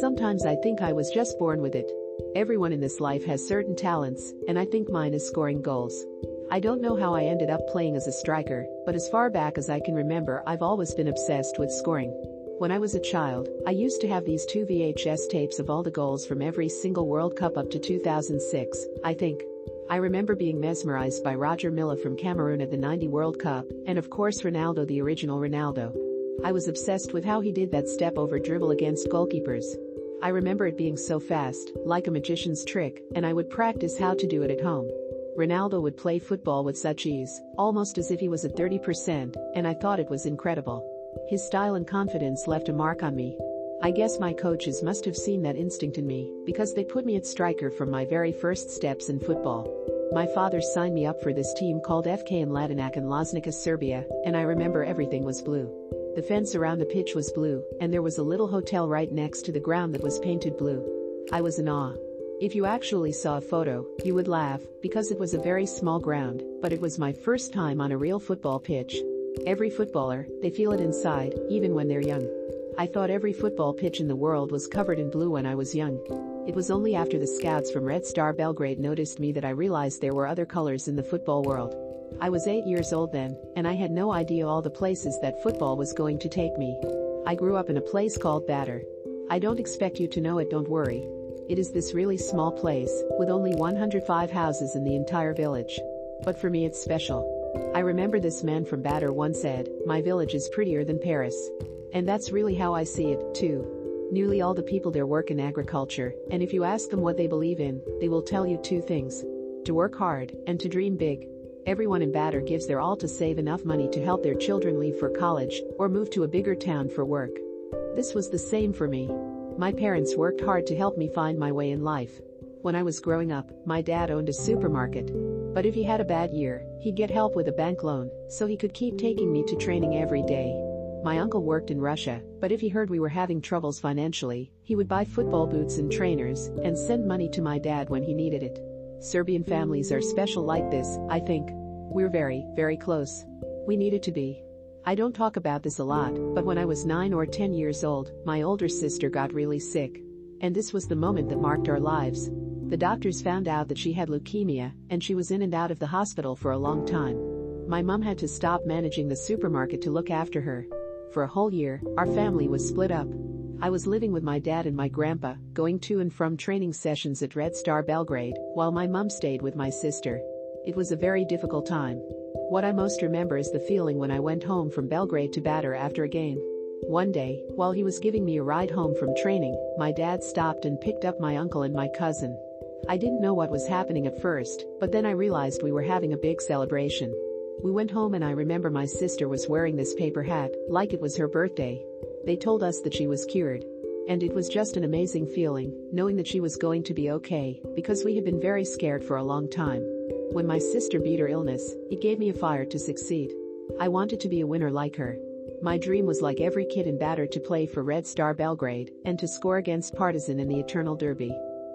Sometimes I think I was just born with it. Everyone in this life has certain talents, and I think mine is scoring goals. I don't know how I ended up playing as a striker, but as far back as I can remember I've always been obsessed with scoring. When I was a child, I used to have these two VHS tapes of all the goals from every single World Cup up to 2006, I think. I remember being mesmerized by Roger Milla from Cameroon at the 90 World Cup, and of course Ronaldo the original Ronaldo. I was obsessed with how he did that step over dribble against goalkeepers. I remember it being so fast, like a magician's trick, and I would practice how to do it at home. Ronaldo would play football with such ease, almost as if he was at 30%, and I thought it was incredible. His style and confidence left a mark on me. I guess my coaches must have seen that instinct in me, because they put me at striker from my very first steps in football. My father signed me up for this team called FK Mladenovac in Loznica, Serbia, and I remember everything was blue. The fence around the pitch was blue, and there was a little hotel right next to the ground that was painted blue. I was in awe. If you actually saw a photo, you would laugh, because it was a very small ground, but it was my first time on a real football pitch. Every footballer, they feel it inside, even when they're young. I thought every football pitch in the world was covered in blue when I was young. It was only after the scouts from Red Star Belgrade noticed me that I realized there were other colors in the football world. I was 8 years old then, and I had no idea all the places that football was going to take me. I grew up in a place called Batar. I don't expect you to know it, don't worry. It is this really small place, with only 105 houses in the entire village. But for me it's special. I remember this man from Batar once said, my village is prettier than Paris. And that's really how I see it, too. Nearly all the people there work in agriculture, and if you ask them what they believe in, they will tell you two things. To work hard, and to dream big. Everyone in Batar gives their all to save enough money to help their children leave for college, or move to a bigger town for work. This was the same for me. My parents worked hard to help me find my way in life. When I was growing up, my dad owned a supermarket. But if he had a bad year, he'd get help with a bank loan, so he could keep taking me to training every day. My uncle worked in Russia, but if he heard we were having troubles financially, he would buy football boots and trainers and send money to my dad when he needed it. Serbian families are special like this, I think. We're very, very close. We needed to be. I don't talk about this a lot, but when I was 9 or 10 years old, my older sister got really sick. And this was the moment that marked our lives. The doctors found out that she had leukemia, and she was in and out of the hospital for a long time. My mom had to stop managing the supermarket to look after her. For a whole year, our family was split up. I was living with my dad and my grandpa, going to and from training sessions at Red Star Belgrade, while my mum stayed with my sister. It was a very difficult time. What I most remember is the feeling when I went home from Belgrade to Batar after a game. One day, while he was giving me a ride home from training, my dad stopped and picked up my uncle and my cousin. I didn't know what was happening at first, but then I realized we were having a big celebration. We went home and I remember my sister was wearing this paper hat, like it was her birthday. They told us that she was cured. And it was just an amazing feeling, knowing that she was going to be okay, because we had been very scared for a long time. When my sister beat her illness, it gave me a fire to succeed. I wanted to be a winner like her. My dream was like every kid in Batar to play for Red Star Belgrade and to score against Partizan in the Eternal Derby.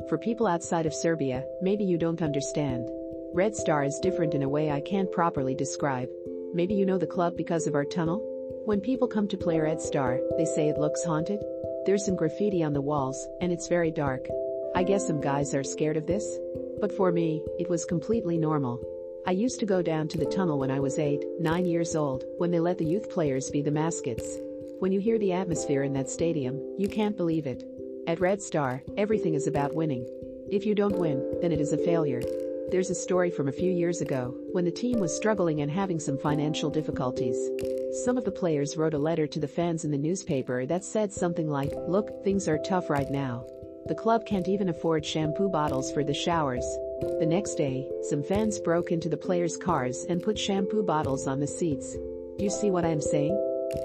For people outside of Serbia, maybe you don't understand. Red Star is different in a way I can't properly describe. Maybe you know the club because of our tunnel? When people come to play Red Star, they say it looks haunted. There's some graffiti on the walls, and it's very dark. I guess some guys are scared of this? But for me, it was completely normal. I used to go down to the tunnel when I was 8, 9 years old, when they let the youth players be the mascots. When you hear the atmosphere in that stadium, you can't believe it. At Red Star, everything is about winning. If you don't win, then it is a failure. There's a story from a few years ago, when the team was struggling and having some financial difficulties. Some of the players wrote a letter to the fans in the newspaper that said something like, look, things are tough right now. The club can't even afford shampoo bottles for the showers. The next day, some fans broke into the players' cars and put shampoo bottles on the seats. You see what I am saying?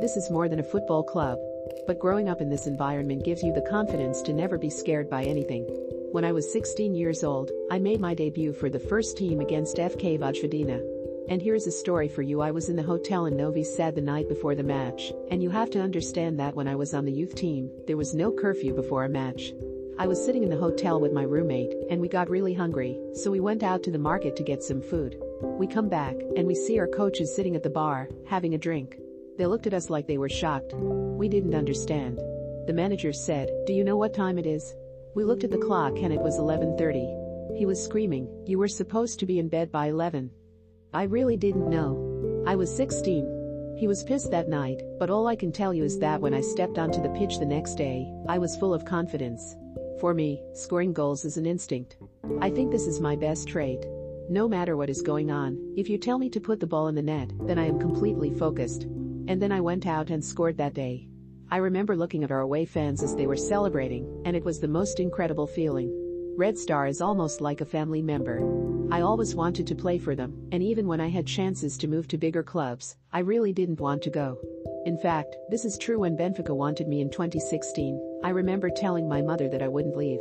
This is more than a football club. But growing up in this environment gives you the confidence to never be scared by anything. When I was 16 years old, I made my debut for the first team against FK Vojvodina. And here's a story for you I was in the hotel in Novi Sad the night before the match, and you have to understand that when I was on the youth team, there was no curfew before a match. I was sitting in the hotel with my roommate, and we got really hungry, so we went out to the market to get some food. We come back, and we see our coaches sitting at the bar, having a drink. They looked at us like they were shocked. We didn't understand. The manager said, Do you know what time it is? We looked at the clock and it was 11:30. He was screaming, "You were supposed to be in bed by 11." I really didn't know. I was 16. He was pissed that night, but all I can tell you is that when I stepped onto the pitch the next day, I was full of confidence. For me, scoring goals is an instinct. I think this is my best trait. No matter what is going on, if you tell me to put the ball in the net, then I am completely focused. And then I went out and scored that day. I remember looking at our away fans as they were celebrating, and it was the most incredible feeling. Red Star is almost like a family member. I always wanted to play for them, and even when I had chances to move to bigger clubs, I really didn't want to go. In fact, this is true when Benfica wanted me in 2016. I remember telling my mother that I wouldn't leave.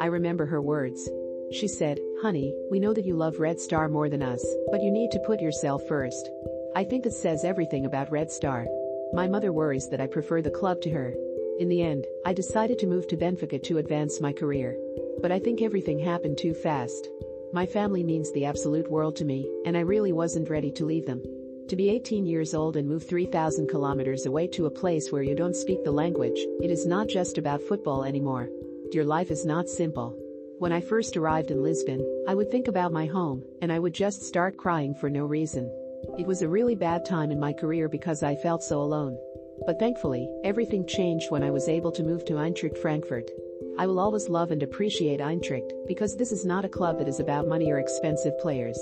I remember her words. She said, Honey, we know that you love Red Star more than us, but you need to put yourself first. I think it says everything about Red Star. My mother worries that I prefer the club to her. In the end, I decided to move to Benfica to advance my career. But I think everything happened too fast. My family means the absolute world to me, and I really wasn't ready to leave them. To be 18 years old and move 3,000 kilometers away to a place where you don't speak the language, it is not just about football anymore. Your life is not simple. When I first arrived in Lisbon, I would think about my home, and I would just start crying for no reason. It was a really bad time in my career because I felt so alone. But thankfully, everything changed when I was able to move to Eintracht Frankfurt. I will always love and appreciate Eintracht because this is not a club that is about money or expensive players.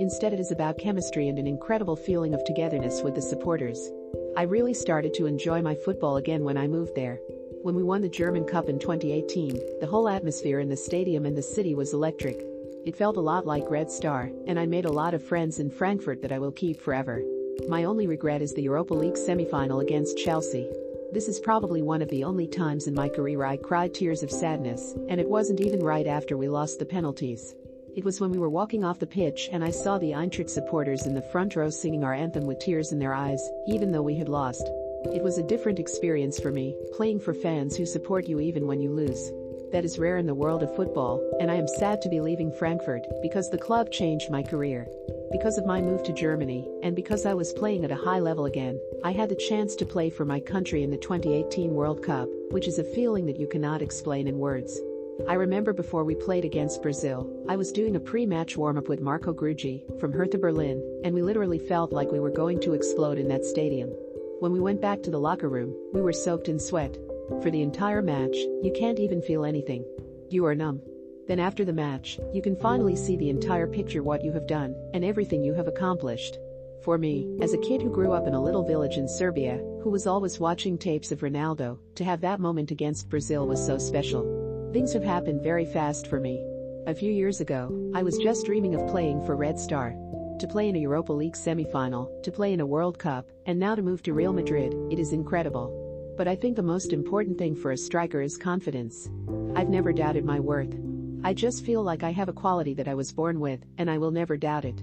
Instead, it is about chemistry and an incredible feeling of togetherness with the supporters. I really started to enjoy my football again when I moved there. When we won the German Cup in 2018, the whole atmosphere in the stadium and the city was electric. It felt a lot like Red Star, and I made a lot of friends in Frankfurt that I will keep forever. My only regret is the Europa League semi-final against Chelsea. This is probably one of the only times in my career I cried tears of sadness, and it wasn't even right after we lost the penalties. It was when we were walking off the pitch and I saw the Eintracht supporters in the front row singing our anthem with tears in their eyes, even though we had lost. It was a different experience for me, playing for fans who support you even when you lose that is rare in the world of football, and I am sad to be leaving Frankfurt because the club changed my career. Because of my move to Germany, and because I was playing at a high level again, I had the chance to play for my country in the 2018 World Cup, which is a feeling that you cannot explain in words. I remember before we played against Brazil, I was doing a pre-match warm-up with Marko Grujić from Hertha Berlin, and we literally felt like we were going to explode in that stadium. When we went back to the locker room, we were soaked in sweat, for the entire match, you can't even feel anything. You are numb. Then after the match, you can finally see the entire picture what you have done and everything you have accomplished. For me, as a kid who grew up in a little village in Serbia, who was always watching tapes of Ronaldo, to have that moment against Brazil was so special. Things have happened very fast for me. A few years ago, I was just dreaming of playing for Red Star. To play in a Europa League semi-final, to play in a World Cup, and now to move to Real Madrid, it is incredible but I think the most important thing for a striker is confidence. I've never doubted my worth. I just feel like I have a quality that I was born with, and I will never doubt it.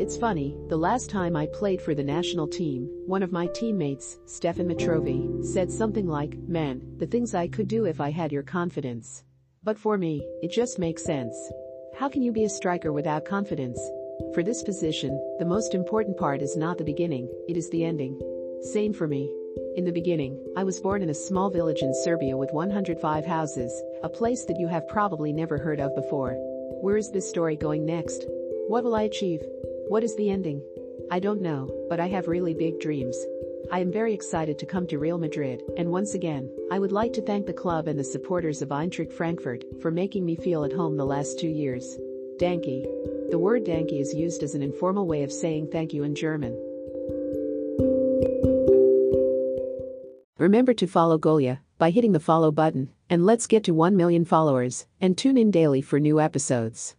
It's funny, the last time I played for the national team, one of my teammates, Stefan Mitrović, said something like, Man, the things I could do if I had your confidence. But for me, it just makes sense. How can you be a striker without confidence? For this position, the most important part is not the beginning, it is the ending. Same for me. In the beginning, I was born in a small village in Serbia with 105 houses, a place that you have probably never heard of before. Where is this story going next? What will I achieve? What is the ending? I don't know, but I have really big dreams. I am very excited to come to Real Madrid, and once again, I would like to thank the club and the supporters of Eintracht Frankfurt for making me feel at home the last two years. Danke. The word danke is used as an informal way of saying thank you in German. Remember to follow Golia by hitting the follow button, and let's get to 1 million followers, and tune in daily for new episodes.